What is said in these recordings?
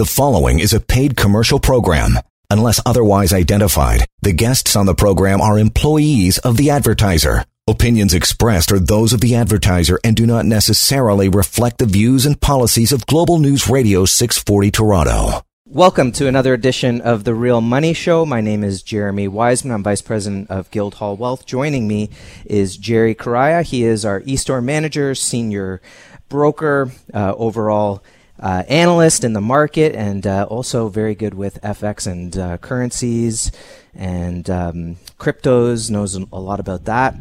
The following is a paid commercial program. Unless otherwise identified, the guests on the program are employees of the advertiser. Opinions expressed are those of the advertiser and do not necessarily reflect the views and policies of Global News Radio 640 Toronto. Welcome to another edition of The Real Money Show. My name is Jeremy Weisman. I'm Vice President of Guildhall Wealth. Joining me is Jerry Correia. He is our eStore Manager, Senior Broker, uh, overall uh, analyst in the market and uh, also very good with FX and uh, currencies and um, cryptos, knows a lot about that.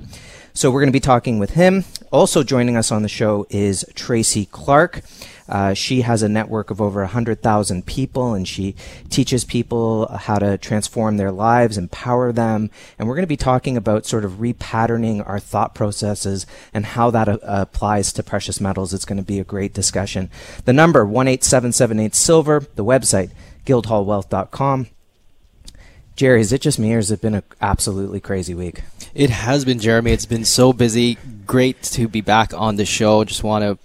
So we're going to be talking with him. Also joining us on the show is Tracy Clark. Uh, she has a network of over 100,000 people and she teaches people how to transform their lives, empower them. And we're going to be talking about sort of repatterning our thought processes and how that uh, applies to precious metals. It's going to be a great discussion. The number 18778 silver, the website guildhallwealth.com. Jerry, is it just me or has it been an absolutely crazy week? It has been, Jeremy. It's been so busy. Great to be back on the show. Just want to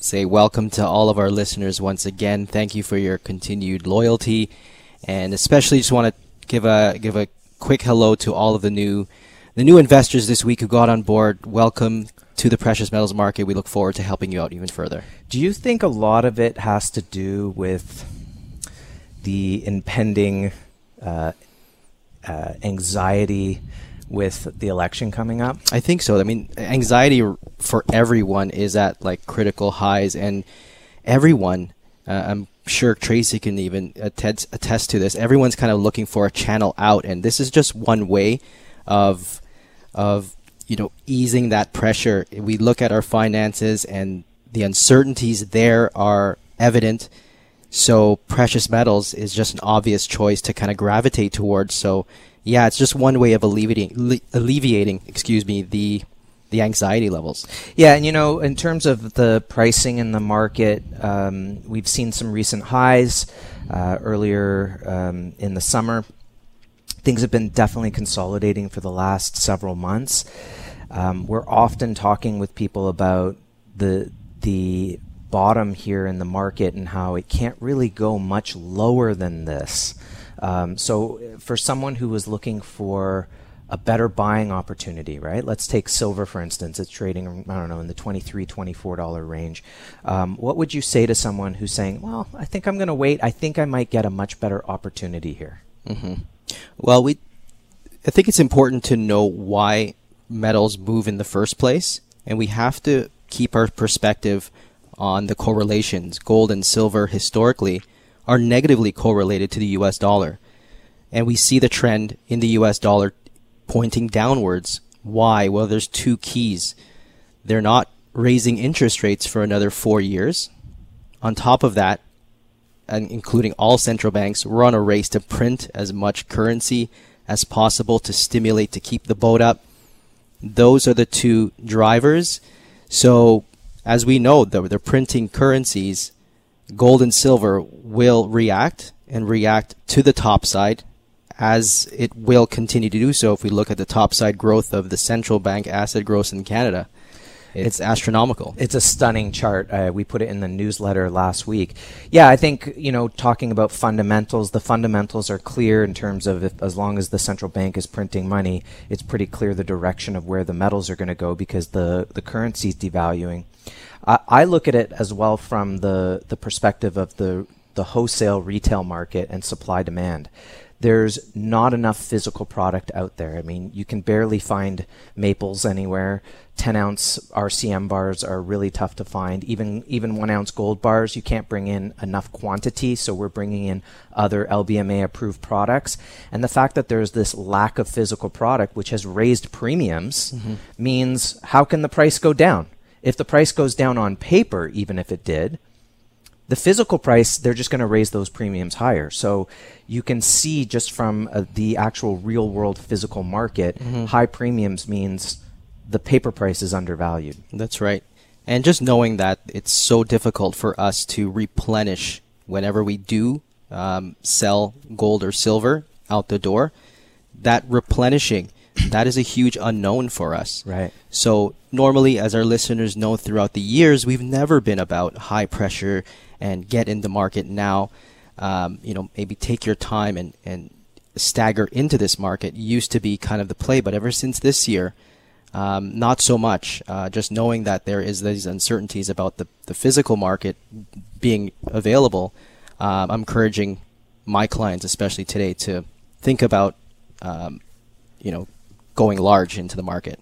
say welcome to all of our listeners once again. Thank you for your continued loyalty, and especially just want to give a give a quick hello to all of the new the new investors this week who got on board. Welcome to the precious metals market. We look forward to helping you out even further. Do you think a lot of it has to do with the impending uh, uh, anxiety? With the election coming up? I think so. I mean, anxiety for everyone is at like critical highs, and everyone, uh, I'm sure Tracy can even attest, attest to this. Everyone's kind of looking for a channel out, and this is just one way of of you know easing that pressure. We look at our finances, and the uncertainties there are evident. So precious metals is just an obvious choice to kind of gravitate towards. So yeah, it's just one way of alleviating alleviating, excuse me, the the anxiety levels. Yeah, and you know, in terms of the pricing in the market, um, we've seen some recent highs uh, earlier um, in the summer. Things have been definitely consolidating for the last several months. Um, we're often talking with people about the the bottom here in the market and how it can't really go much lower than this. Um, so for someone who was looking for a better buying opportunity, right? Let's take silver for instance. It's trading, I don't know, in the $23, $24 range. Um, what would you say to someone who's saying, well, I think I'm going to wait. I think I might get a much better opportunity here? Mm-hmm. Well, we, I think it's important to know why metals move in the first place, and we have to keep our perspective on the correlations. Gold and silver historically are negatively correlated to the US dollar. And we see the trend in the US dollar pointing downwards. Why? Well, there's two keys. They're not raising interest rates for another four years. On top of that, and including all central banks, we're on a race to print as much currency as possible to stimulate to keep the boat up. Those are the two drivers. So, as we know, they're printing currencies gold and silver will react and react to the top side as it will continue to do so if we look at the top side growth of the central bank asset growth in Canada. It's, it's astronomical. It's a stunning chart. Uh, we put it in the newsletter last week. Yeah, I think you know talking about fundamentals. The fundamentals are clear in terms of if, as long as the central bank is printing money, it's pretty clear the direction of where the metals are going to go because the the currency is devaluing. I, I look at it as well from the, the perspective of the, the wholesale retail market and supply demand there's not enough physical product out there. I mean, you can barely find maples anywhere. 10 ounce RCM bars are really tough to find. Even even one ounce gold bars, you can't bring in enough quantity. So we're bringing in other LBMA approved products. And the fact that there's this lack of physical product, which has raised premiums, mm-hmm. means how can the price go down? If the price goes down on paper, even if it did, the physical price, they're just going to raise those premiums higher. So you can see just from uh, the actual real world physical market, mm-hmm. high premiums means the paper price is undervalued. That's right. And just knowing that it's so difficult for us to replenish whenever we do um, sell gold or silver out the door, that replenishing that is a huge unknown for us. Right. So normally, as our listeners know throughout the years, we've never been about high pressure and get in the market now. um, you know, maybe take your time and, and stagger into this market used to be kind of the play, but ever since this year, um, not so much. Uh, just knowing that there is these uncertainties about the, the physical market being available, um, I'm encouraging my clients, especially today, to think about, um, you know, going large into the market.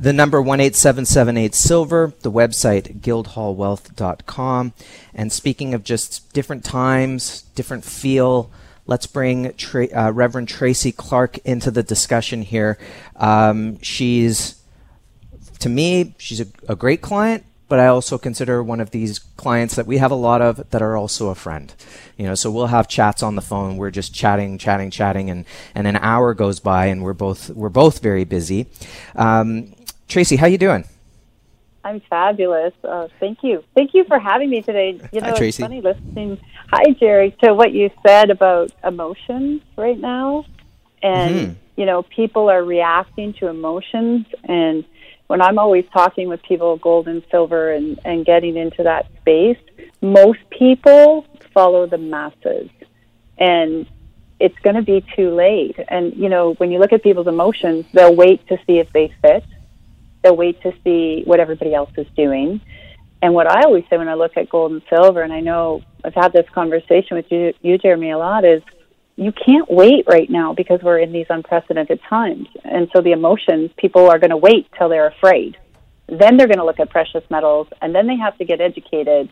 The number 18778 Silver, the website guildhallwealth.com. And speaking of just different times, different feel, let's bring Tra- uh, Reverend Tracy Clark into the discussion here. Um, she's, to me, she's a, a great client, but I also consider one of these clients that we have a lot of that are also a friend. You know, so we'll have chats on the phone. We're just chatting, chatting, chatting, and, and an hour goes by, and we're both we're both very busy. Um, Tracy, how you doing? I'm fabulous. Uh, thank you. Thank you for having me today. You know, Hi, Tracy. it's funny listening. Hi, Jerry. To what you said about emotions right now, and Mhm. you know, people are reacting to emotions. And when I'm always talking with people, gold and silver, and and getting into that space, most people follow the masses, and it's going to be too late. And you know, when you look at people's emotions, they'll wait to see if they fit they'll wait to see what everybody else is doing. And what I always say when I look at gold and silver, and I know I've had this conversation with you, you Jeremy, a lot, is you can't wait right now because we're in these unprecedented times. And so the emotions, people are going to wait till they're afraid. Then they're going to look at precious metals, and then they have to get educated.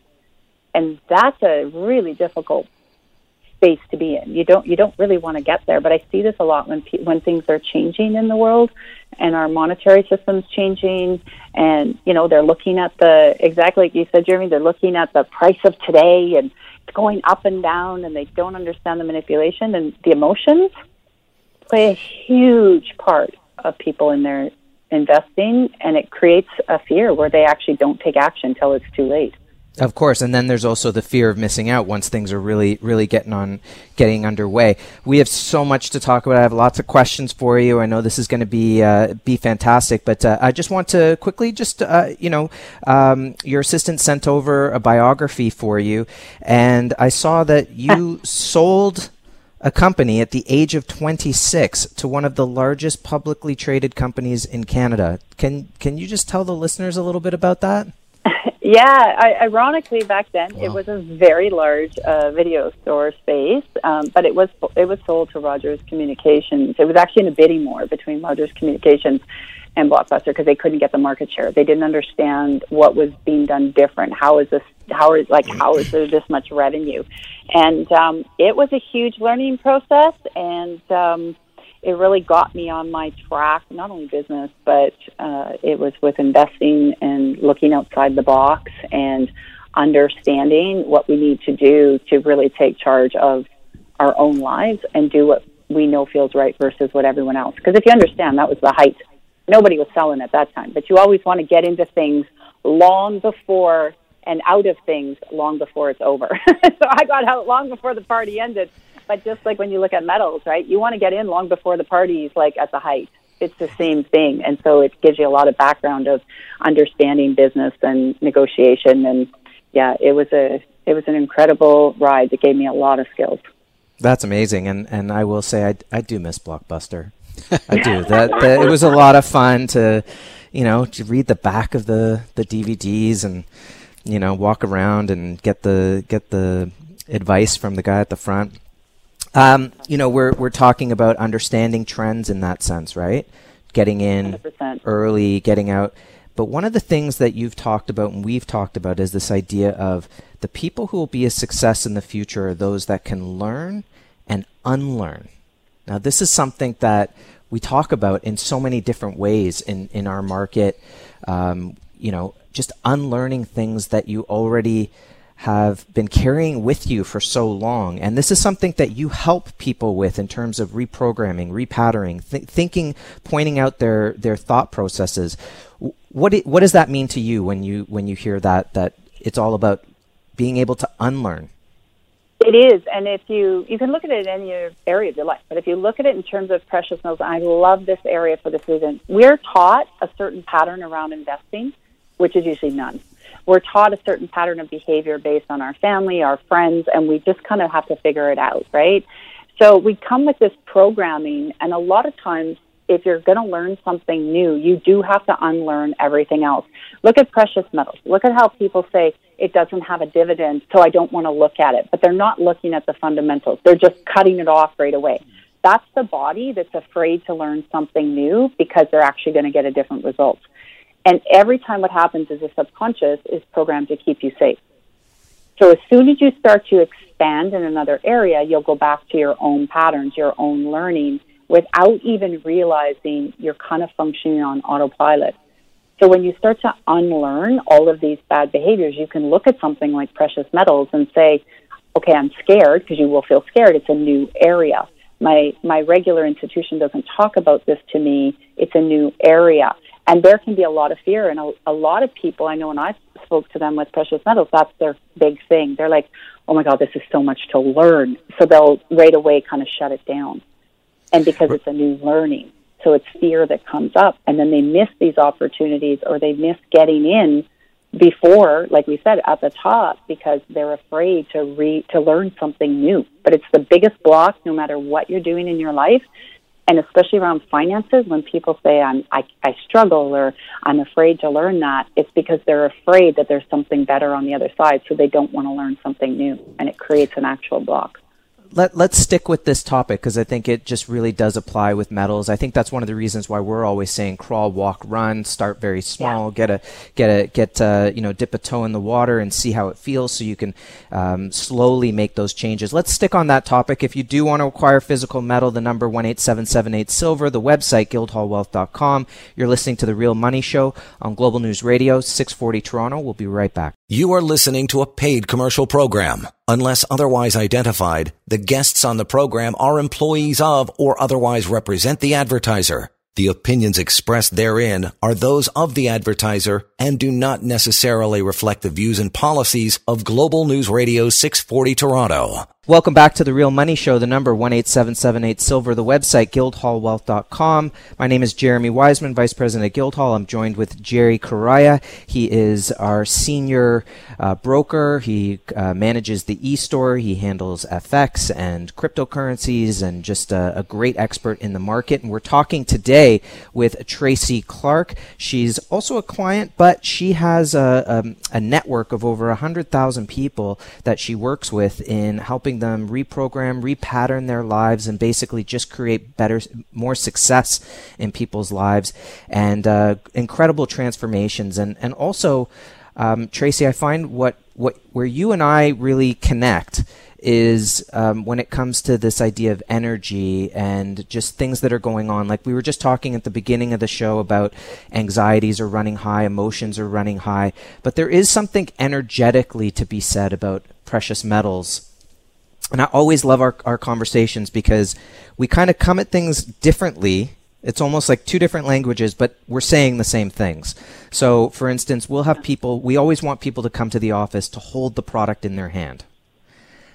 And that's a really difficult space to be in. You don't you don't really want to get there, but I see this a lot when pe- when things are changing in the world and our monetary system's changing and you know they're looking at the exactly like you said Jeremy, they're looking at the price of today and it's going up and down and they don't understand the manipulation and the emotions play a huge part of people in their investing and it creates a fear where they actually don't take action until it's too late. Of course, and then there's also the fear of missing out once things are really, really getting on, getting underway. We have so much to talk about. I have lots of questions for you. I know this is going to be uh, be fantastic, but uh, I just want to quickly, just uh, you know, um, your assistant sent over a biography for you, and I saw that you sold a company at the age of 26 to one of the largest publicly traded companies in Canada. Can can you just tell the listeners a little bit about that? Yeah, I, ironically, back then it was a very large uh, video store space, um, but it was it was sold to Rogers Communications. It was actually in a bidding war between Rogers Communications and Blockbuster because they couldn't get the market share. They didn't understand what was being done different. How is this? How is like how is there this much revenue? And um, it was a huge learning process, and um, it really got me on my track, not only business, but uh, it was with investing and looking outside the box and understanding what we need to do to really take charge of our own lives and do what we know feels right versus what everyone else. Because if you understand, that was the height. Nobody was selling at that time, but you always want to get into things long before and out of things long before it's over. so I got out long before the party ended. But just like when you look at metals, right? You want to get in long before the party's like at the height. It's the same thing, and so it gives you a lot of background of understanding business and negotiation. And yeah, it was a it was an incredible ride that gave me a lot of skills. That's amazing, and and I will say I, I do miss Blockbuster. I do. That, that it was a lot of fun to, you know, to read the back of the the DVDs and you know walk around and get the get the advice from the guy at the front. Um, you know, we're we're talking about understanding trends in that sense, right? Getting in 100%. early, getting out. But one of the things that you've talked about and we've talked about is this idea of the people who will be a success in the future are those that can learn and unlearn. Now, this is something that we talk about in so many different ways in, in our market. Um, you know, just unlearning things that you already have been carrying with you for so long. And this is something that you help people with in terms of reprogramming, repatterning, th- thinking, pointing out their, their thought processes. What, what does that mean to you when you, when you hear that, that it's all about being able to unlearn? It is, and if you you can look at it in any area of your life, but if you look at it in terms of precious metals, I love this area for this reason. We're taught a certain pattern around investing, which is usually none. We're taught a certain pattern of behavior based on our family, our friends, and we just kind of have to figure it out, right? So we come with this programming, and a lot of times, if you're going to learn something new, you do have to unlearn everything else. Look at precious metals. Look at how people say it doesn't have a dividend, so I don't want to look at it. But they're not looking at the fundamentals. They're just cutting it off right away. That's the body that's afraid to learn something new because they're actually going to get a different result. And every time what happens is the subconscious is programmed to keep you safe. So as soon as you start to expand in another area, you'll go back to your own patterns, your own learning, without even realizing you're kind of functioning on autopilot. So when you start to unlearn all of these bad behaviors, you can look at something like precious metals and say, okay, I'm scared because you will feel scared. It's a new area. My, my regular institution doesn't talk about this to me. It's a new area. And there can be a lot of fear. And a, a lot of people, I know when I spoke to them with precious metals, that's their big thing. They're like, oh my God, this is so much to learn. So they'll right away kind of shut it down. And because it's a new learning. So it's fear that comes up. And then they miss these opportunities or they miss getting in before, like we said, at the top because they're afraid to re to learn something new. But it's the biggest block no matter what you're doing in your life. And especially around finances, when people say I'm I, I struggle or I'm afraid to learn that, it's because they're afraid that there's something better on the other side, so they don't want to learn something new, and it creates an actual block let, let's stick with this topic because I think it just really does apply with metals. I think that's one of the reasons why we're always saying crawl, walk, run, start very small, yeah. get a, get a, get, uh, you know, dip a toe in the water and see how it feels so you can um, slowly make those changes. Let's stick on that topic. If you do want to acquire physical metal, the number 18778 silver, the website guildhallwealth.com. You're listening to The Real Money Show on Global News Radio, 640 Toronto. We'll be right back. You are listening to a paid commercial program. Unless otherwise identified, the guests on the program are employees of or otherwise represent the advertiser. The opinions expressed therein are those of the advertiser and do not necessarily reflect the views and policies of Global News Radio 640 Toronto. Welcome back to the Real Money Show. The number one eight seven seven eight silver. The website guildhallwealth.com. My name is Jeremy Weisman, Vice President at Guildhall. I'm joined with Jerry Correia. He is our senior uh, broker. He uh, manages the e-store. He handles FX and cryptocurrencies, and just a, a great expert in the market. And we're talking today with Tracy Clark. She's also a client, but she has a, a, um, a network of over hundred thousand people that she works with in helping them reprogram, repattern their lives, and basically just create better, more success in people's lives and uh, incredible transformations. And and also, um, Tracy, I find what what where you and I really connect is um, when it comes to this idea of energy and just things that are going on. Like we were just talking at the beginning of the show about anxieties are running high, emotions are running high, but there is something energetically to be said about precious metals and I always love our, our conversations because we kind of come at things differently. It's almost like two different languages, but we're saying the same things. So, for instance, we'll have people, we always want people to come to the office to hold the product in their hand.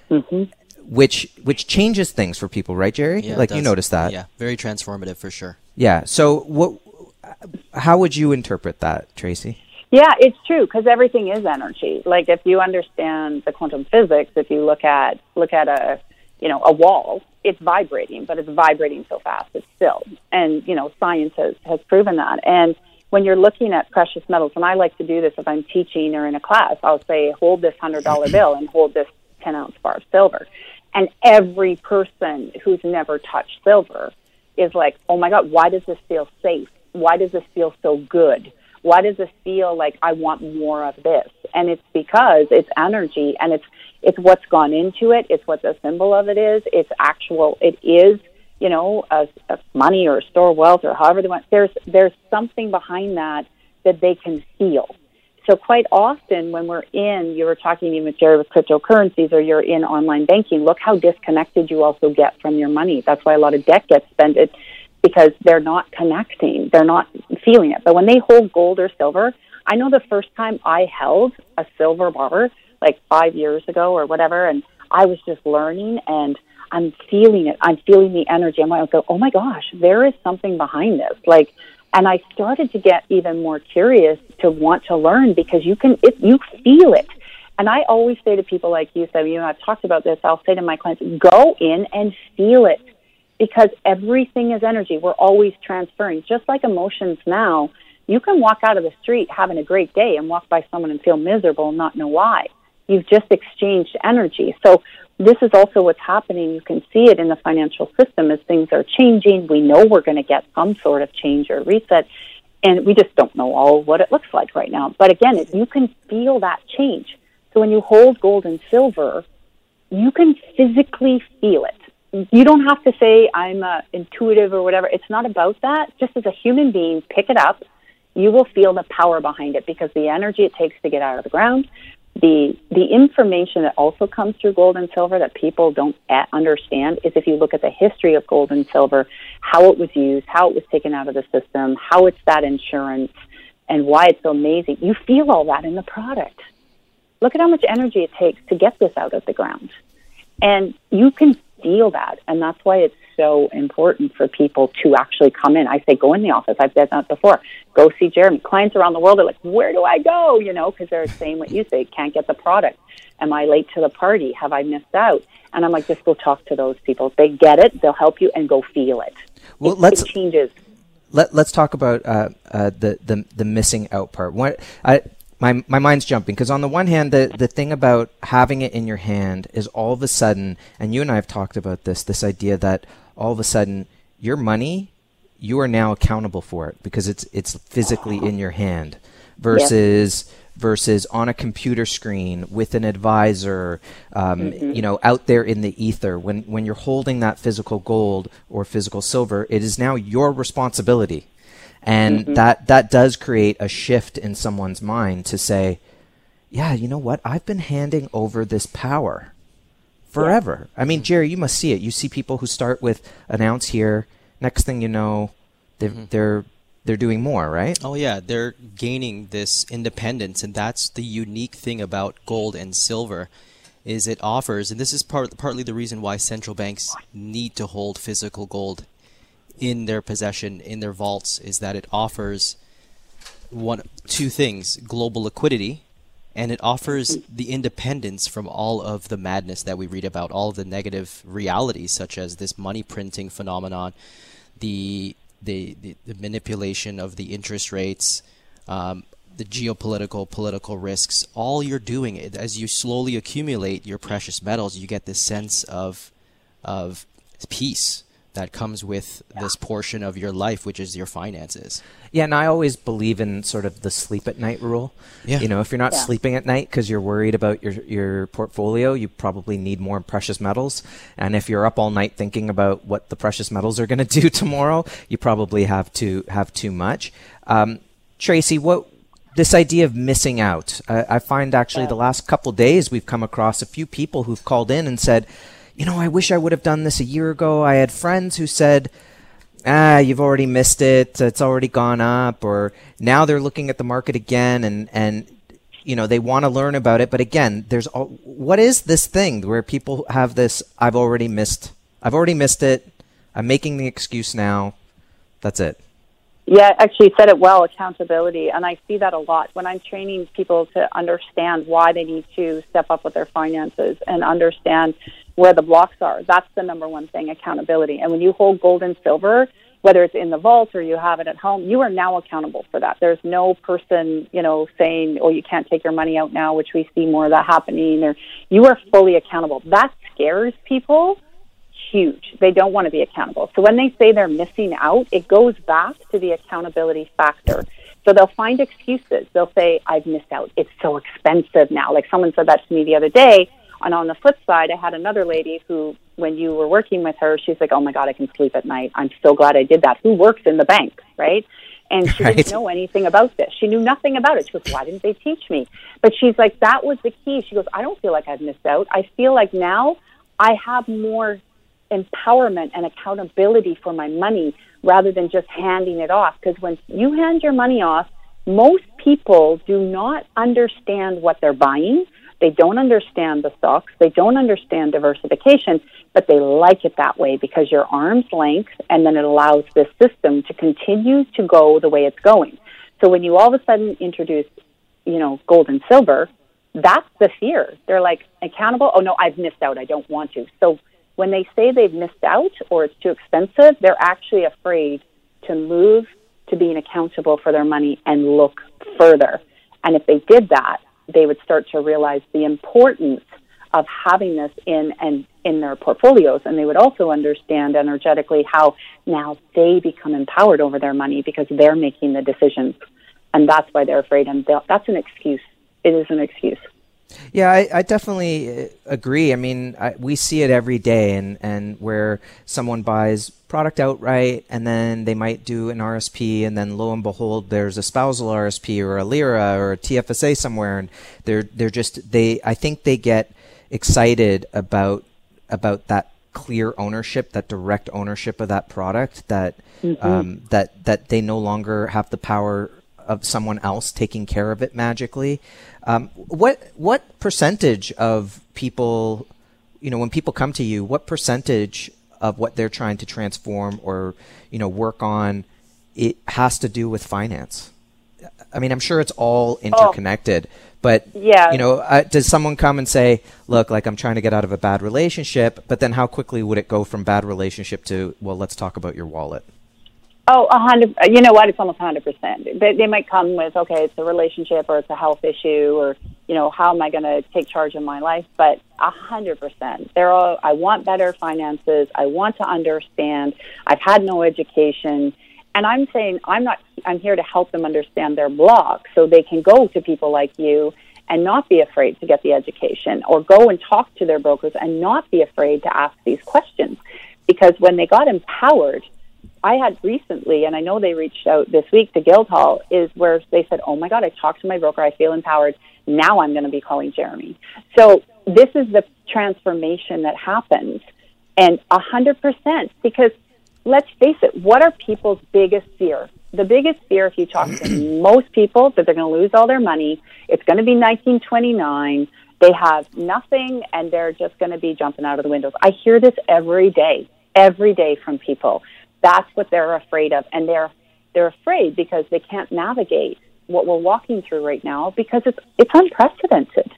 Mm-hmm. Which which changes things for people, right, Jerry? Yeah, like you noticed that. Yeah, very transformative for sure. Yeah. So what how would you interpret that, Tracy? Yeah, it's true because everything is energy. Like if you understand the quantum physics, if you look at look at a you know a wall, it's vibrating, but it's vibrating so fast it's still. And you know science has has proven that. And when you're looking at precious metals, and I like to do this if I'm teaching or in a class, I'll say hold this hundred dollar bill and hold this ten ounce bar of silver. And every person who's never touched silver is like, oh my god, why does this feel safe? Why does this feel so good? why does this feel like I want more of this? And it's because it's energy and it's it's what's gone into it. It's what the symbol of it is. It's actual. It is you know a, a money or store wealth or however they want. There's there's something behind that that they can feel. So quite often when we're in, you were talking even with Jerry with cryptocurrencies or you're in online banking, look how disconnected you also get from your money. That's why a lot of debt gets spent. Because they're not connecting, they're not feeling it. But when they hold gold or silver, I know the first time I held a silver bar, like five years ago or whatever, and I was just learning and I'm feeling it. I'm feeling the energy. I'm like, oh my gosh, there is something behind this. Like, And I started to get even more curious to want to learn because you can, it, you feel it. And I always say to people like you said, you know, I've talked about this. I'll say to my clients, go in and feel it because everything is energy. We're always transferring, just like emotions now. You can walk out of the street having a great day and walk by someone and feel miserable and not know why. You've just exchanged energy. So this is also what's happening. You can see it in the financial system as things are changing. We know we're going to get some sort of change or reset, and we just don't know all what it looks like right now. But again, you can feel that change. So when you hold gold and silver, you can physically feel it. You don't have to say I'm uh, intuitive or whatever. It's not about that. Just as a human being, pick it up. You will feel the power behind it because the energy it takes to get out of the ground, the the information that also comes through gold and silver that people don't understand is if you look at the history of gold and silver, how it was used, how it was taken out of the system, how it's that insurance, and why it's so amazing. You feel all that in the product. Look at how much energy it takes to get this out of the ground, and you can feel that, and that's why it's so important for people to actually come in. I say, go in the office. I've said that before. Go see Jeremy. Clients around the world are like, where do I go? You know, because they're saying what you say, can't get the product. Am I late to the party? Have I missed out? And I'm like, just go talk to those people. They get it. They'll help you and go feel it. Well, it, let's it changes. Let, let's talk about uh, uh, the, the the missing out part. What I my my mind's jumping because on the one hand, the the thing about having it in your hand is all of a sudden, and you and I have talked about this, this idea that all of a sudden your money, you are now accountable for it because it's it's physically in your hand, versus. Versus on a computer screen with an advisor, um, mm-hmm. you know, out there in the ether. When when you're holding that physical gold or physical silver, it is now your responsibility and mm-hmm. that that does create a shift in someone's mind to say yeah you know what i've been handing over this power forever yeah. i mean jerry you must see it you see people who start with an ounce here next thing you know they're mm-hmm. they're they're doing more right oh yeah they're gaining this independence and that's the unique thing about gold and silver is it offers and this is part, partly the reason why central banks need to hold physical gold in their possession, in their vaults, is that it offers one two things: global liquidity, and it offers the independence from all of the madness that we read about, all of the negative realities, such as this money printing phenomenon, the the, the, the manipulation of the interest rates, um, the geopolitical, political risks. All you're doing as you slowly accumulate your precious metals, you get this sense of of peace that comes with yeah. this portion of your life, which is your finances. Yeah, and I always believe in sort of the sleep at night rule. Yeah. You know, if you're not yeah. sleeping at night because you're worried about your your portfolio, you probably need more precious metals. And if you're up all night thinking about what the precious metals are going to do tomorrow, you probably have to have too much. Um, Tracy, what this idea of missing out? I, I find actually yeah. the last couple days we've come across a few people who've called in and said you know, I wish I would have done this a year ago. I had friends who said, ah, you've already missed it. It's already gone up. Or now they're looking at the market again and, and, you know, they want to learn about it. But again, there's all, what is this thing where people have this, I've already missed, I've already missed it. I'm making the excuse now. That's it. Yeah, actually, you said it well accountability. And I see that a lot when I'm training people to understand why they need to step up with their finances and understand where the blocks are. That's the number one thing accountability. And when you hold gold and silver, whether it's in the vault or you have it at home, you are now accountable for that. There's no person, you know, saying, "Oh, you can't take your money out now," which we see more of that happening. Or you are fully accountable. That scares people huge. They don't want to be accountable. So when they say they're missing out, it goes back to the accountability factor. So they'll find excuses. They'll say, "I've missed out. It's so expensive now." Like someone said that to me the other day and on the flip side, I had another lady who, when you were working with her, she's like, "Oh my God, I can sleep at night. I'm so glad I did that." Who works in the bank, right? And she right. didn't know anything about this. She knew nothing about it. She goes, "Why didn't they teach me?" But she's like, "That was the key." She goes, "I don't feel like I've missed out. I feel like now I have more empowerment and accountability for my money rather than just handing it off. Because when you hand your money off, most people do not understand what they're buying They don't understand the stocks. They don't understand diversification, but they like it that way because you're arm's length and then it allows this system to continue to go the way it's going. So when you all of a sudden introduce, you know, gold and silver, that's the fear. They're like accountable. Oh no, I've missed out. I don't want to. So when they say they've missed out or it's too expensive, they're actually afraid to move to being accountable for their money and look further. And if they did that, they would start to realize the importance of having this in and in their portfolios. And they would also understand energetically how now they become empowered over their money because they're making the decisions. And that's why they're afraid. And that's an excuse. It is an excuse yeah, I, I, definitely uh, agree. I mean, I, we see it every day, and, and where someone buys product outright, and then they might do an RSP, and then lo and behold, there's a spousal RSP or a LIRA or a TFSA somewhere, and they're they're just they. I think they get excited about about that clear ownership, that direct ownership of that product, that mm-hmm. um, that that they no longer have the power of someone else taking care of it magically. Um, what what percentage of people, you know, when people come to you, what percentage of what they're trying to transform or you know work on, it has to do with finance? I mean, I'm sure it's all interconnected, oh, but yeah, you know, uh, does someone come and say, "Look, like I'm trying to get out of a bad relationship," but then how quickly would it go from bad relationship to, "Well, let's talk about your wallet"? Oh, a hundred. You know what? It's almost hundred percent. They, they might come with, okay, it's a relationship or it's a health issue or you know, how am I going to take charge of my life? But a hundred percent. They're all. I want better finances. I want to understand. I've had no education, and I'm saying I'm not. I'm here to help them understand their block so they can go to people like you and not be afraid to get the education or go and talk to their brokers and not be afraid to ask these questions because when they got empowered I had recently, and I know they reached out this week to Guildhall, is where they said, "Oh my God, I talked to my broker. I feel empowered. Now I'm going to be calling Jeremy." So this is the transformation that happens, and a hundred percent. Because let's face it, what are people's biggest fear? The biggest fear, if you talk to most people, that they're going to lose all their money. It's going to be 1929. They have nothing, and they're just going to be jumping out of the windows. I hear this every day, every day from people that's what they're afraid of, and they're they're afraid because they can't navigate what we're walking through right now because it's it's unprecedented.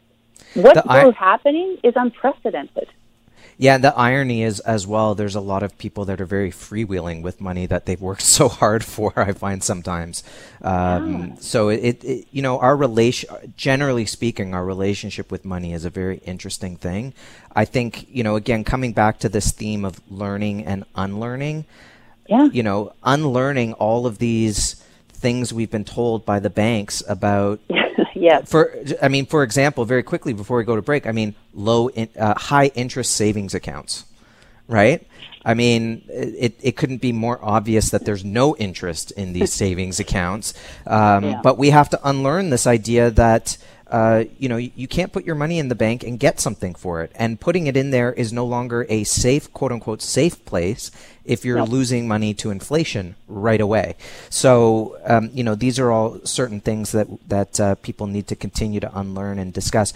What's I- happening is unprecedented. Yeah, the irony is as well. There's a lot of people that are very freewheeling with money that they've worked so hard for. I find sometimes. Um, yeah. So it, it, you know, our relation, generally speaking, our relationship with money is a very interesting thing. I think, you know, again, coming back to this theme of learning and unlearning yeah. you know, unlearning all of these things we've been told by the banks about. yeah. For I mean, for example, very quickly before we go to break, I mean, low, in, uh, high interest savings accounts, right? I mean, it, it couldn't be more obvious that there's no interest in these savings accounts. Um, yeah. But we have to unlearn this idea that uh, you know, you, you, can't put your money in the bank and get something for it. And putting it in there is no longer a safe, quote unquote, safe place if you're nope. losing money to inflation right away. So, um, you know, these are all certain things that that uh, people need to continue to unlearn and discuss.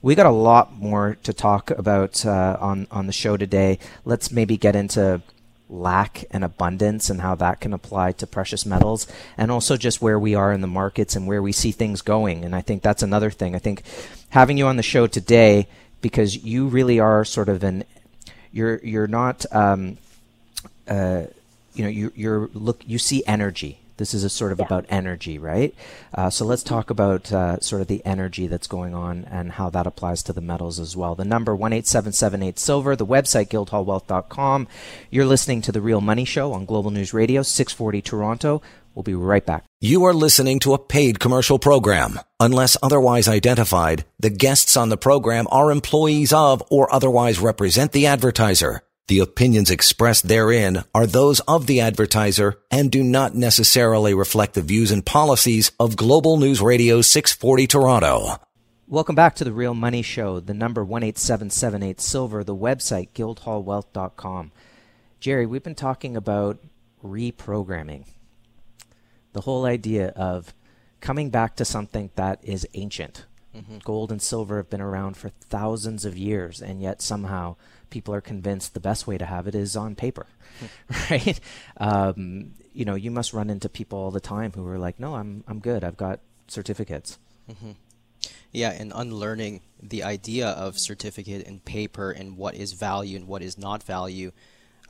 We got a lot more to talk about uh, on on the show today. Let's maybe get into lack and abundance and how that can apply to precious metals and also just where we are in the markets and where we see things going. And i think that's another thing. I think having you on the show today because you really are sort of an you're you're not um, uh, you know you you're look you see energy this is a sort of yeah. about energy, right? Uh, so let's talk about uh, sort of the energy that's going on and how that applies to the metals as well. The number one eight seven seven eight silver. The website guildhallwealth.com. You're listening to the Real Money Show on Global News Radio, six forty Toronto. We'll be right back. You are listening to a paid commercial program. Unless otherwise identified, the guests on the program are employees of or otherwise represent the advertiser. The opinions expressed therein are those of the advertiser and do not necessarily reflect the views and policies of Global News Radio 640 Toronto. Welcome back to the Real Money Show. The number 18778 Silver, the website guildhallwealth.com. Jerry, we've been talking about reprogramming. The whole idea of coming back to something that is ancient, Mm-hmm. Gold and silver have been around for thousands of years, and yet somehow people are convinced the best way to have it is on paper, right? Um, you know, you must run into people all the time who are like, "No, I'm I'm good. I've got certificates." Mm-hmm. Yeah, and unlearning the idea of certificate and paper and what is value and what is not value.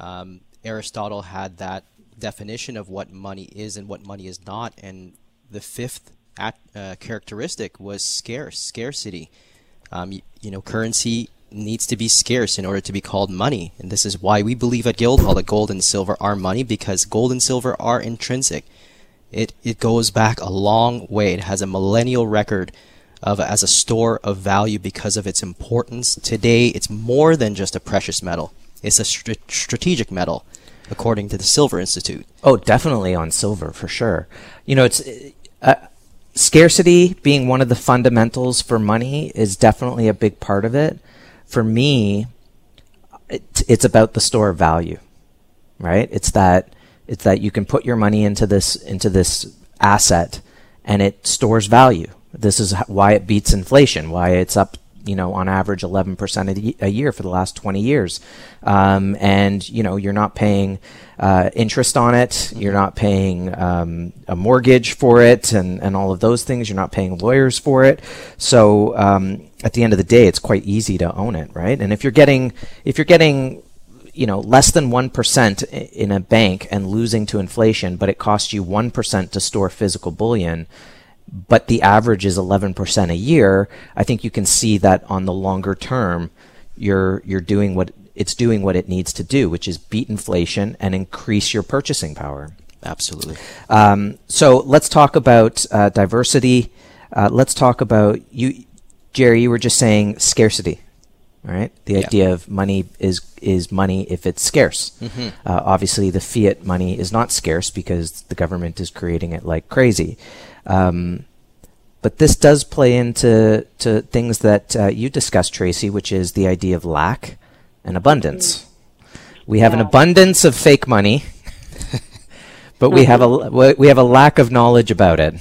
Um, Aristotle had that definition of what money is and what money is not, and the fifth at, uh, characteristic was scarce, scarcity. Um, you, you know, currency needs to be scarce in order to be called money, and this is why we believe at Guildhall that gold and silver are money because gold and silver are intrinsic. It it goes back a long way. It has a millennial record of as a store of value because of its importance. Today, it's more than just a precious metal. It's a strategic metal, according to the Silver Institute. Oh, definitely on silver for sure. You know, it's uh, scarcity being one of the fundamentals for money is definitely a big part of it. For me, it, it's about the store of value, right? It's that it's that you can put your money into this into this asset and it stores value. This is why it beats inflation, why it's up you know, on average 11% a year for the last 20 years. Um, and, you know, you're not paying uh, interest on it. You're not paying um, a mortgage for it and, and all of those things. You're not paying lawyers for it. So um, at the end of the day, it's quite easy to own it, right? And if you're getting, if you're getting, you know, less than 1% in a bank and losing to inflation, but it costs you 1% to store physical bullion, but the average is 11% a year, I think you can see that on the longer term, you're you're doing what it's doing what it needs to do, which is beat inflation and increase your purchasing power. Absolutely. Um, so let's talk about uh, diversity. Uh, let's talk about you, Jerry. You were just saying scarcity, right? The yeah. idea of money is is money if it's scarce. Mm-hmm. Uh, obviously, the fiat money is not scarce because the government is creating it like crazy. Um, but this does play into to things that uh, you discussed, Tracy, which is the idea of lack and abundance. We have yeah. an abundance of fake money, but we have a we have a lack of knowledge about it.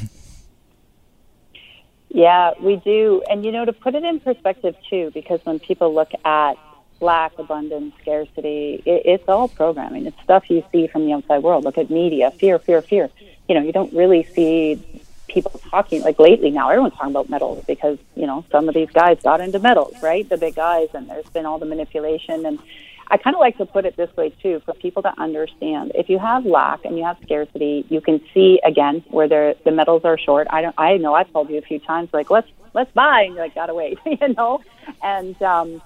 Yeah, we do. And you know, to put it in perspective too, because when people look at lack, abundance, scarcity, it, it's all programming. It's stuff you see from the outside world. Look at media, fear, fear, fear. You know, you don't really see people talking like lately now everyone's talking about metals because you know some of these guys got into metals right the big guys and there's been all the manipulation and i kind of like to put it this way too for people to understand if you have lack and you have scarcity you can see again where the metals are short i don't i know i've told you a few times like let's let's buy and you're like gotta wait you know and um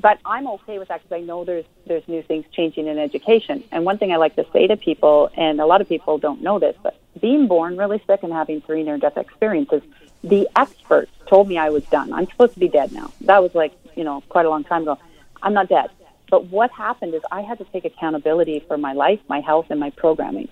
but I'm okay with that because I know there's there's new things changing in education. And one thing I like to say to people, and a lot of people don't know this, but being born really sick and having three near death experiences, the experts told me I was done. I'm supposed to be dead now. That was like, you know, quite a long time ago. I'm not dead. But what happened is I had to take accountability for my life, my health, and my programming.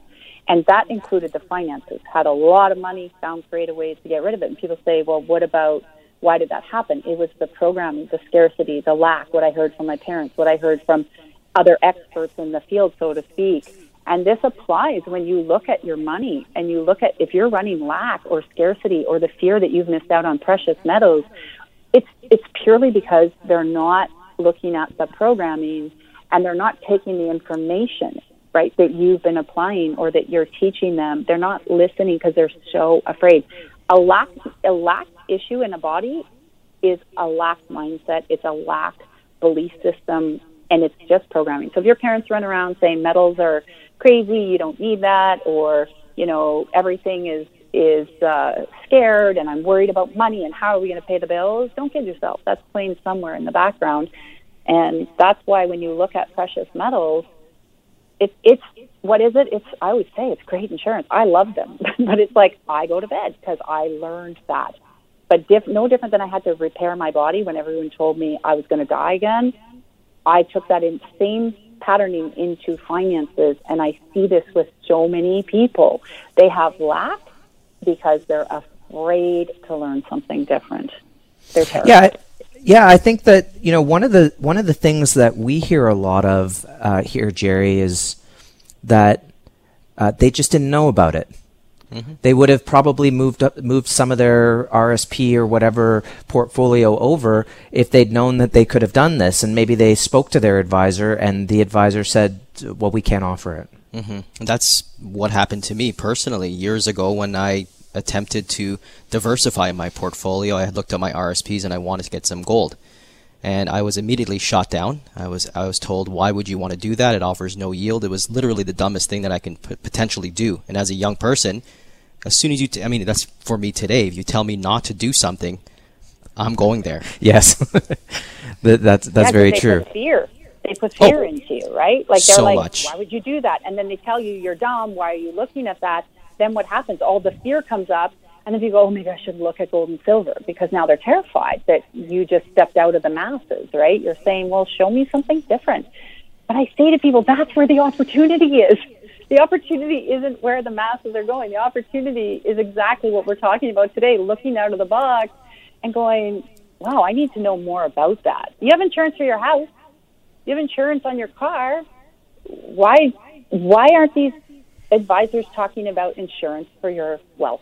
And that included the finances. Had a lot of money, found creative ways to get rid of it. And people say, well, what about why did that happen? It was the programming, the scarcity, the lack, what I heard from my parents, what I heard from other experts in the field, so to speak. And this applies when you look at your money and you look at if you're running lack or scarcity or the fear that you've missed out on precious metals, it's it's purely because they're not looking at the programming and they're not taking the information right that you've been applying or that you're teaching them. They're not listening because they're so afraid. A lack a lack issue in a body is a lack mindset. It's a lack belief system and it's just programming. So if your parents run around saying metals are crazy, you don't need that, or you know everything is is uh, scared and I'm worried about money and how are we going to pay the bills? Don't kid yourself. That's playing somewhere in the background, and that's why when you look at precious metals, it's it's what is it? It's I always say it's great insurance. I love them, but it's like I go to bed because I learned that. But diff- no different than I had to repair my body when everyone told me I was going to die again. I took that in same patterning into finances. And I see this with so many people. They have lack because they're afraid to learn something different. They're terrified. Yeah. Yeah, I think that you know one of the one of the things that we hear a lot of uh, here, Jerry, is that uh, they just didn't know about it. Mm-hmm. They would have probably moved up, moved some of their RSP or whatever portfolio over if they'd known that they could have done this. And maybe they spoke to their advisor, and the advisor said, "Well, we can't offer it." Mm-hmm. That's what happened to me personally years ago when I attempted to diversify my portfolio. I had looked at my RSPs and I wanted to get some gold. And I was immediately shot down. I was I was told, "Why would you want to do that? It offers no yield." It was literally the dumbest thing that I can p- potentially do. And as a young person, as soon as you, t- I mean, that's for me today. If you tell me not to do something, I'm going there. Yes, that's that's yeah, very true. Fear. They put fear Oh. into you, right? Like they're So like, much. "Why would you do that?" And then they tell you you're dumb. Why are you looking at that? Then what happens? All the fear comes up, and then you go, "Oh, maybe I should look at gold and silver," because now they're terrified that you just stepped out of the masses, right? You're saying, "Well, show me something different." But I say to people, that's where the opportunity is. The opportunity isn't where the masses are going. The opportunity is exactly what we're talking about today, looking out of the box and going, wow, I need to know more about that. You have insurance for your house. You have insurance on your car. Why why aren't these advisors talking about insurance for your wealth?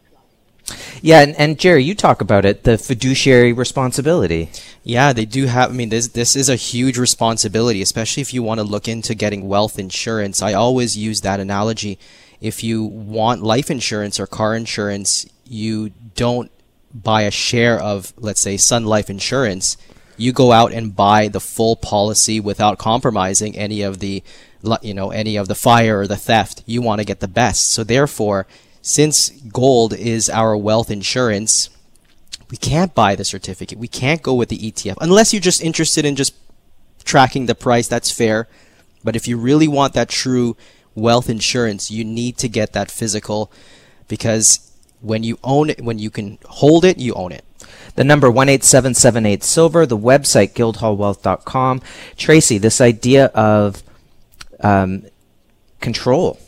Yeah, and, and Jerry, you talk about it, the fiduciary responsibility. Yeah, they do have. I mean, this this is a huge responsibility, especially if you want to look into getting wealth insurance. I always use that analogy. If you want life insurance or car insurance, you don't buy a share of, let's say, Sun Life Insurance. You go out and buy the full policy without compromising any of the, you know, any of the fire or the theft. You want to get the best. So therefore, since gold is our wealth insurance, we can't buy the certificate. We can't go with the ETF unless you're just interested in just tracking the price. That's fair. But if you really want that true wealth insurance, you need to get that physical because when you own it, when you can hold it, you own it. The number 18778 silver, the website guildhallwealth.com. Tracy, this idea of um, control,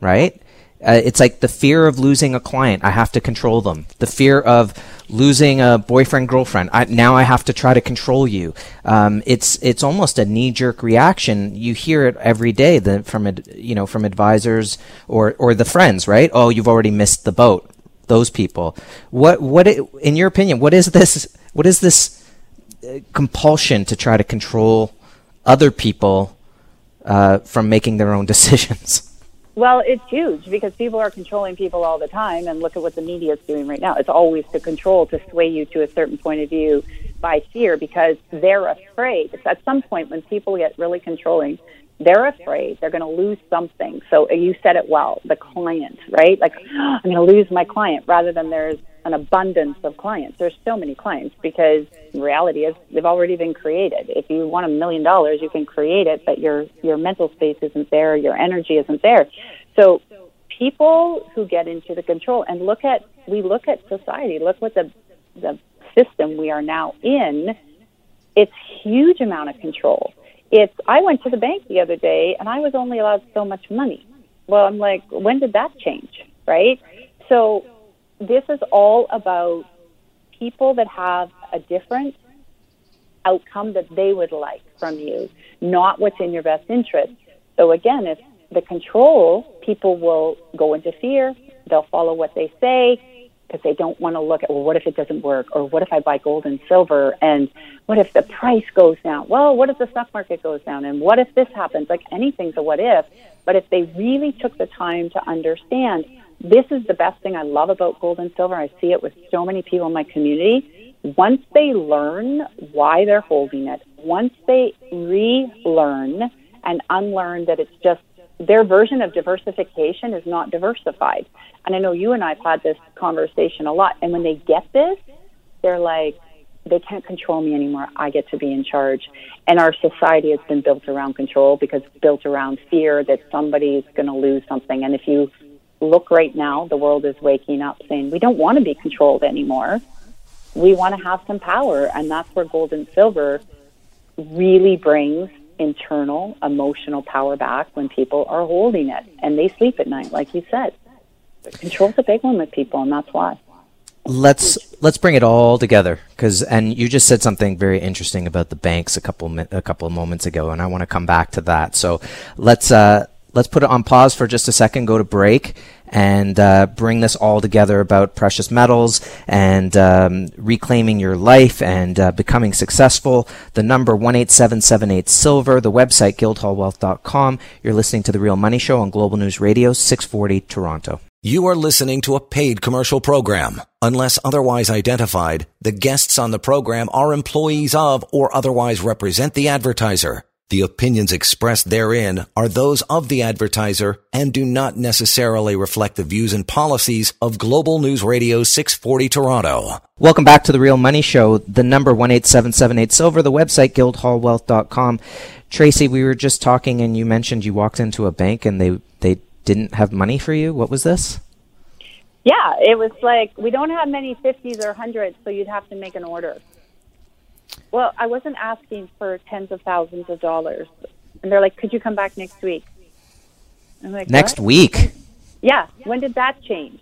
right? Uh, it's like the fear of losing a client. I have to control them. The fear of losing a boyfriend, girlfriend. I, now I have to try to control you. Um, it's it's almost a knee jerk reaction. You hear it every day the, from you know from advisors or or the friends, right? Oh, you've already missed the boat. Those people. What what in your opinion? What is this? What is this uh, compulsion to try to control other people uh, from making their own decisions? Well, it's huge because people are controlling people all the time, and look at what the media is doing right now. It's always to control, to sway you to a certain point of view by fear because they're afraid. At some point when people get really controlling, they're afraid they're going to lose something. So you said it well, the client, right? Like, I'm going to lose my client rather than there's an abundance of clients. There's so many clients because reality is they've already been created. If you want a million dollars, you can create it, but your your mental space isn't there, your energy isn't there. So people who get into the control and look at we look at society, look what the the system we are now in, it's huge amount of control. It's I went to the bank the other day and I was only allowed so much money. Well, I'm like, when did that change? Right? So this is all about people that have a different outcome that they would like from you, not what's in your best interest. So again, if the control, people will go into fear, they'll follow what they say because they don't want to look at, well, what if it doesn't work? Or what if I buy gold and silver? And what if the price goes down? Well, what if the stock market goes down? And what if this happens? Like anything's a what if. But if they really took the time to understand, this is the best thing I love about gold and silver. I see it with so many people in my community. Once they learn why they're holding it, once they relearn and unlearn that it's just their version of diversification is not diversified. And I know you and I've had this conversation a lot. And when they get this, they're like, they can't control me anymore. I get to be in charge. And our society has been built around control because it's built around fear that somebody's going to lose something. And if you look right now, the world is waking up saying, we don't want to be controlled anymore. We want to have some power. And that's where gold and silver really brings internal emotional power back when people are holding it and they sleep at night, like you said. Control's a big one with people, and that's why. let's let's bring it all together because and you just said something very interesting about the banks a couple a couple of moments ago and I want to come back to that so let's uh let's put it on pause for just a second, go to break, and uh, bring this all together about precious metals and um, reclaiming your life and uh, becoming successful. The number 18778 Silver, the website guildhallwealth.com. You're listening to The Real Money Show on Global News Radio, 640 Toronto. You are listening to a paid commercial program. Unless otherwise identified, the guests on the program are employees of or otherwise represent the advertiser. The opinions expressed therein are those of the advertiser and do not necessarily reflect the views and policies of Global News Radio 640 Toronto. Welcome back to the Real Money Show. The number 18778 Silver, the website guildhallwealth.com. Tracy, we were just talking and you mentioned you walked into a bank and they, they didn't have money for you. What was this? Yeah, it was like we don't have many 50s or 100s, so you'd have to make an order. Well, I wasn't asking for tens of thousands of dollars. And they're like, could you come back next week? I'm like, next what? week? Yeah. When did that change?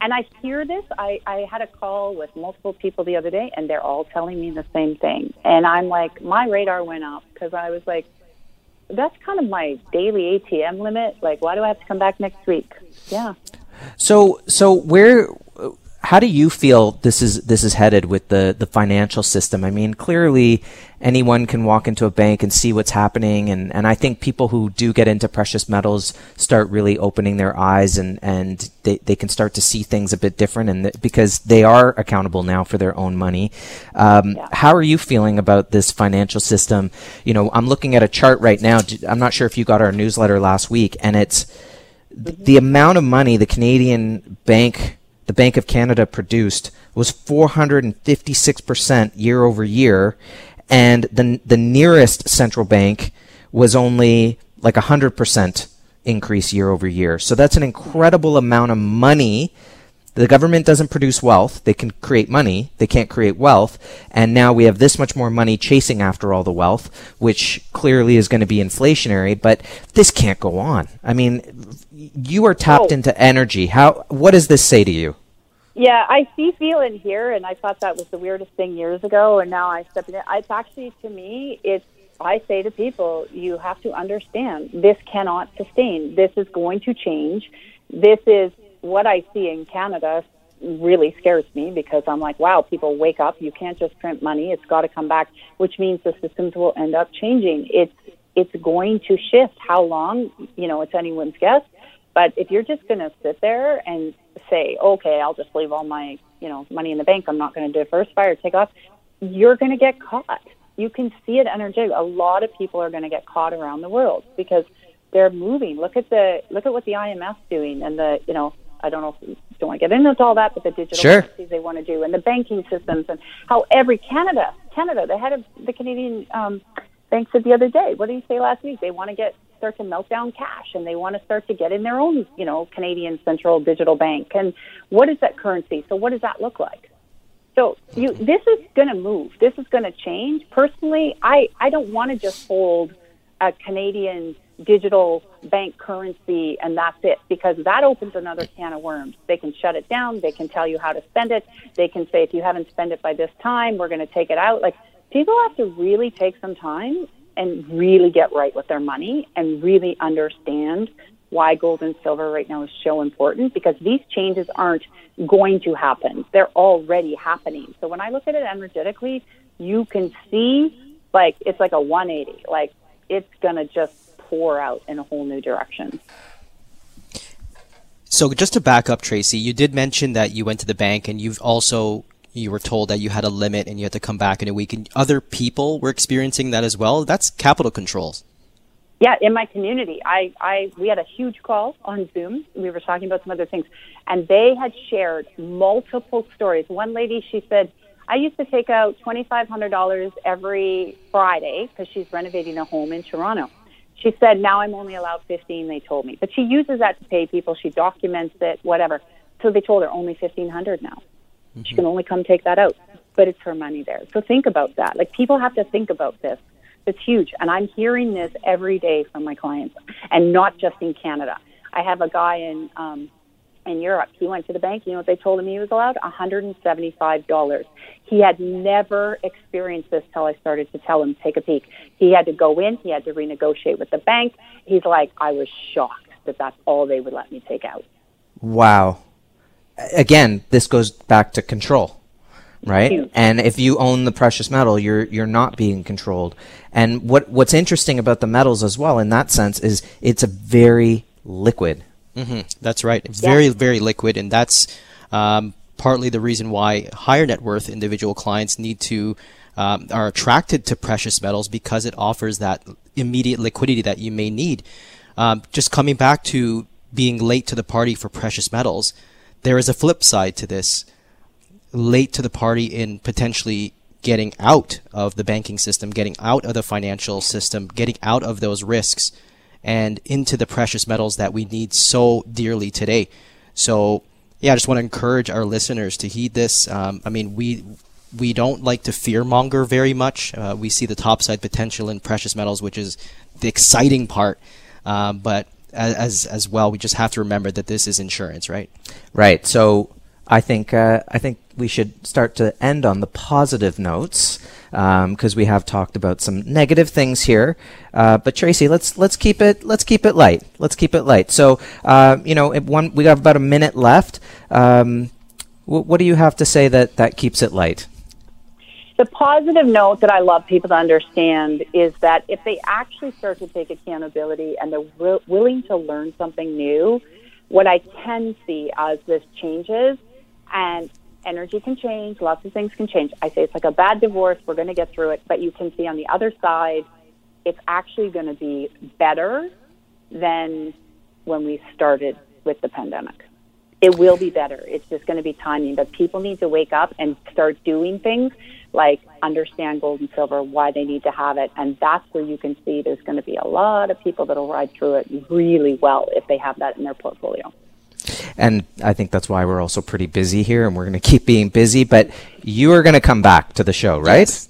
And I hear this. I, I had a call with multiple people the other day, and they're all telling me the same thing. And I'm like, my radar went up because I was like, that's kind of my daily ATM limit. Like, why do I have to come back next week? Yeah. So, so where how do you feel this is this is headed with the the financial system? I mean, clearly anyone can walk into a bank and see what's happening, and and I think people who do get into precious metals start really opening their eyes and and they they can start to see things a bit different, and th- because they are accountable now for their own money. Um, yeah. How are you feeling about this financial system? You know, I'm looking at a chart right now. I'm not sure if you got our newsletter last week, and it's mm-hmm. the amount of money the Canadian bank the Bank of Canada produced was 456% year over year, and the the nearest central bank was only like 100% increase year over year. So that's an incredible amount of money. The government doesn't produce wealth. They can create money. They can't create wealth. And now we have this much more money chasing after all the wealth, which clearly is going to be inflationary, but this can't go on. I mean, you are tapped oh. into energy. How? What does this say to you? Yeah, I see, feel, and hear, and I thought that was the weirdest thing years ago, and now I step in it. It's actually to me, it's. I say to people, you have to understand this cannot sustain. This is going to change. This is what I see in Canada really scares me because I'm like, wow, people wake up. You can't just print money. It's got to come back, which means the systems will end up changing. It's it's going to shift. How long? You know, it's anyone's guess. But if you're just going to sit there and say, okay, I'll just leave all my, you know, money in the bank. I'm not going to diversify or take off. You're going to get caught. You can see it energetic. A lot of people are going to get caught around the world because they're moving. Look at the look at what the IMF's doing and the you know I don't know if you don't want to get into all that, but the digital sure. currencies they want to do and the banking systems and how every Canada Canada the head of the Canadian um, bank said the other day. What did he say last week? They want to get start to melt down cash and they want to start to get in their own, you know, Canadian central digital bank. And what is that currency? So what does that look like? So you, this is going to move. This is going to change. Personally, I, I don't want to just hold a Canadian digital bank currency and that's it because that opens another can of worms. They can shut it down. They can tell you how to spend it. They can say if you haven't spent it by this time, we're going to take it out. Like people have to really take some time and really get right with their money and really understand why gold and silver right now is so important because these changes aren't going to happen. They're already happening. So when I look at it energetically, you can see like it's like a 180. Like it's going to just pour out in a whole new direction. So just to back up, Tracy, you did mention that you went to the bank and you've also you were told that you had a limit and you had to come back in a week, and other people were experiencing that as well. That's capital controls. Yeah, in my community, I, I we had a huge call on Zoom. We were talking about some other things, and they had shared multiple stories. One lady, she said, "I used to take out twenty five hundred dollars every Friday because she's renovating a home in Toronto." She said, "Now I'm only allowed fifteen. They told me, but she uses that to pay people. She documents it, whatever." So they told her only fifteen hundred now. Mm-hmm. She can only come take that out, but it's her money there. So think about that. Like people have to think about this. It's huge. And I'm hearing this every day from my clients and not just in Canada. I have a guy in, um, in Europe. He went to the bank. You know what they told him he was allowed? $175. He had never experienced this till I started to tell him, take a peek. He had to go in. He had to renegotiate with the bank. He's like, I was shocked that that's all they would let me take out. Wow. Again, this goes back to control, right? And if you own the precious metal, you're you're not being controlled. And what what's interesting about the metals as well in that sense is it's a very liquid. hmm That's right. Very, very liquid, and that's um, partly the reason why higher net worth individual clients need to um, are attracted to precious metals because it offers that immediate liquidity that you may need. Um, just coming back to being late to the party for precious metals, there is a flip side to this. Late to the party in potentially getting out of the banking system, getting out of the financial system, getting out of those risks and into the precious metals that we need so dearly today. So, yeah, I just want to encourage our listeners to heed this. Um, I mean, we we don't like to fear monger very much. Uh, we see the topside potential in precious metals, which is the exciting part. Um, but as as well, we just have to remember that this is insurance, right? Right. So I think uh, I think we should start to end on the positive notes because we have talked about some negative things here. Uh, but Tracy, let's let's keep it let's keep it light. Let's keep it light. So uh, you know, one we got about a minute left. Um, what do you have to say that that keeps it light? The positive note that I love people to understand is that if they actually start to take accountability and they're wi- willing to learn something new, what I can see as this changes, and energy can change, lots of things can change. I say it's like a bad divorce, we're going to get through it, but you can see on the other side, it's actually going to be better than when we started with the pandemic. It will be better. It's just going to be timing, but people need to wake up and start doing things like understand gold and silver, why they need to have it. And that's where you can see there's going to be a lot of people that'll ride through it really well if they have that in their portfolio. And I think that's why we're also pretty busy here, and we're going to keep being busy. But you are going to come back to the show, right?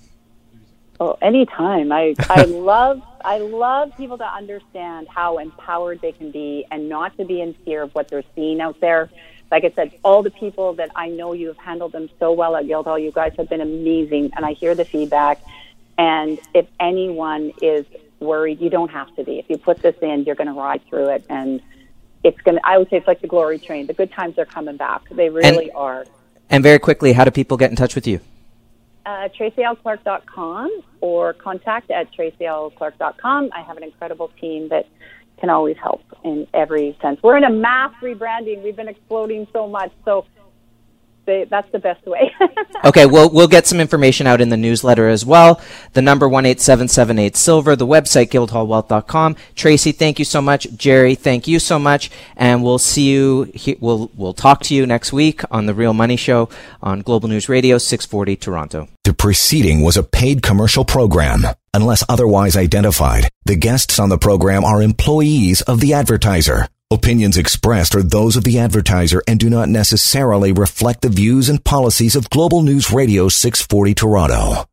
Oh, anytime. I, I love I love people to understand how empowered they can be and not to be in fear of what they're seeing out there. Like I said, all the people that I know you have handled them so well at Guildhall, you guys have been amazing and I hear the feedback. And if anyone is worried, you don't have to be. If you put this in, you're gonna ride through it and it's gonna I would say it's like the glory train. The good times are coming back. They really are. And very quickly, how do people get in touch with you? uh, tracylclark.com or contact at tracylclark.com. I have an incredible team that can always help in every sense. We're in a mass rebranding. We've been exploding so much, so they, that's the best way. Okay, we'll we'll get some information out in the newsletter as well. The number one eight seven seven eight silver. The website guildhallwealth.com. Tracy, thank you so much. Jerry, thank you so much, and we'll see you. We'll we'll talk to you next week on the Real Money Show on Global News Radio six forty Toronto. The preceding was a paid commercial program. Unless otherwise identified, the guests on the program are employees of the advertiser. Opinions expressed are those of the advertiser and do not necessarily reflect the views and policies of Global News Radio 640 Toronto.